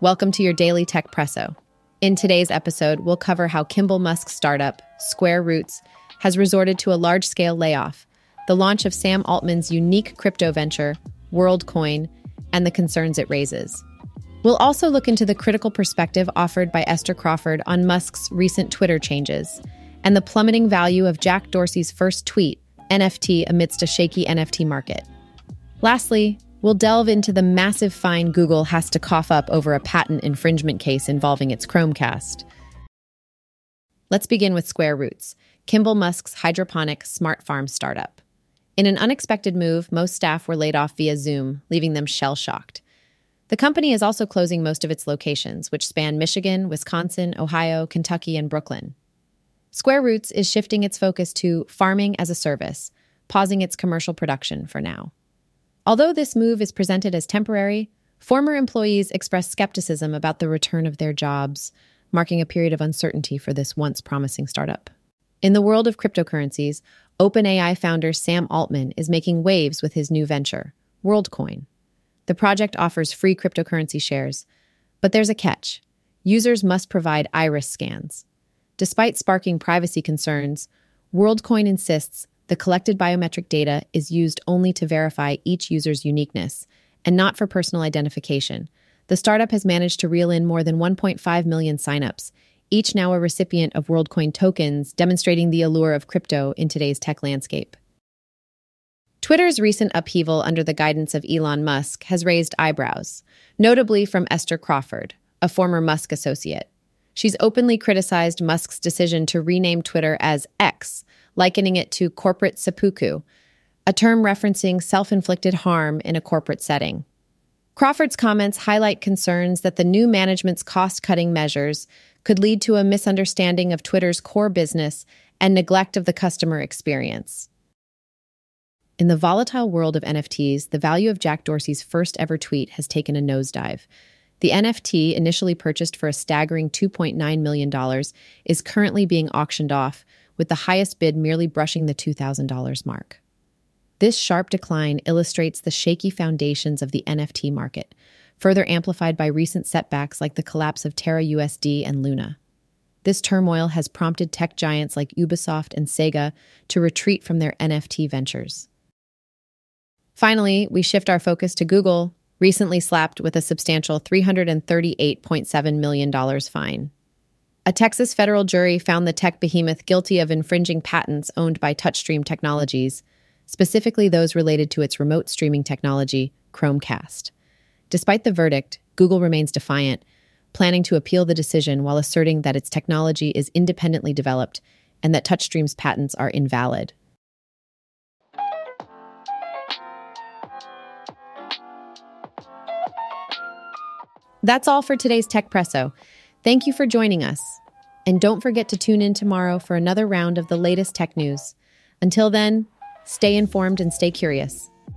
Welcome to your daily Techpresso. In today's episode, we'll cover how Kimbal Musk's startup, Square Roots, has resorted to a large scale layoff, the launch of Sam Altman's unique crypto venture, WorldCoin, and the concerns it raises. We'll also look into the critical perspective offered by Esther Crawford on Musk's recent Twitter changes and the plummeting value of Jack Dorsey's first tweet, NFT, amidst a shaky NFT market. Lastly, we'll delve into the massive fine Google has to cough up over a patent infringement case involving its Chromecast. Let's begin with Square Roots, Kimbal Musk's hydroponic smart farm startup. In an unexpected move, most staff were laid off via Zoom, leaving them shell shocked. The company is also closing most of its locations, which span Michigan, Wisconsin, Ohio, Kentucky, and Brooklyn. Square Roots is shifting its focus to farming as a service, pausing its commercial production for now. Although this move is presented as temporary, former employees express skepticism about the return of their jobs, marking a period of uncertainty for this once promising startup. In the world of cryptocurrencies, OpenAI founder Sam Altman is making waves with his new venture, WorldCoin. The project offers free cryptocurrency shares, but there's a catch. Users must provide iris scans. Despite sparking privacy concerns, WorldCoin insists the collected biometric data is used only to verify each user's uniqueness and not for personal identification. The startup has managed to reel in more than 1.5 million signups, each now a recipient of WorldCoin tokens, demonstrating the allure of crypto in today's tech landscape. Twitter's recent upheaval under the guidance of Elon Musk has raised eyebrows, notably from Esther Crawford, a former Musk associate. She's openly criticized Musk's decision to rename Twitter as X, likening it to corporate seppuku, a term referencing self inflicted harm in a corporate setting. Crawford's comments highlight concerns that the new management's cost cutting measures could lead to a misunderstanding of Twitter's core business and neglect of the customer experience. In the volatile world of NFTs, the value of Jack Dorsey's first ever tweet has taken a nosedive. The NFT, initially purchased for a staggering $2.9 million, is currently being auctioned off, with the highest bid merely brushing the $2,000 mark. This sharp decline illustrates the shaky foundations of the NFT market, further amplified by recent setbacks like the collapse of Terra USD and Luna. This turmoil has prompted tech giants like Ubisoft and Sega to retreat from their NFT ventures. Finally, we shift our focus to Google, recently slapped with a substantial $338.7 million fine. A Texas federal jury found the tech behemoth guilty of infringing patents owned by TouchStream Technologies, specifically those related to its remote streaming technology, Chromecast. Despite the verdict, Google remains defiant, planning to appeal the decision while asserting that its technology is independently developed and that TouchStream's patents are invalid. That's all for today's Techpresso. Thank you for joining us. And don't forget to tune in tomorrow for another round of the latest tech news. Until then, stay informed and stay curious.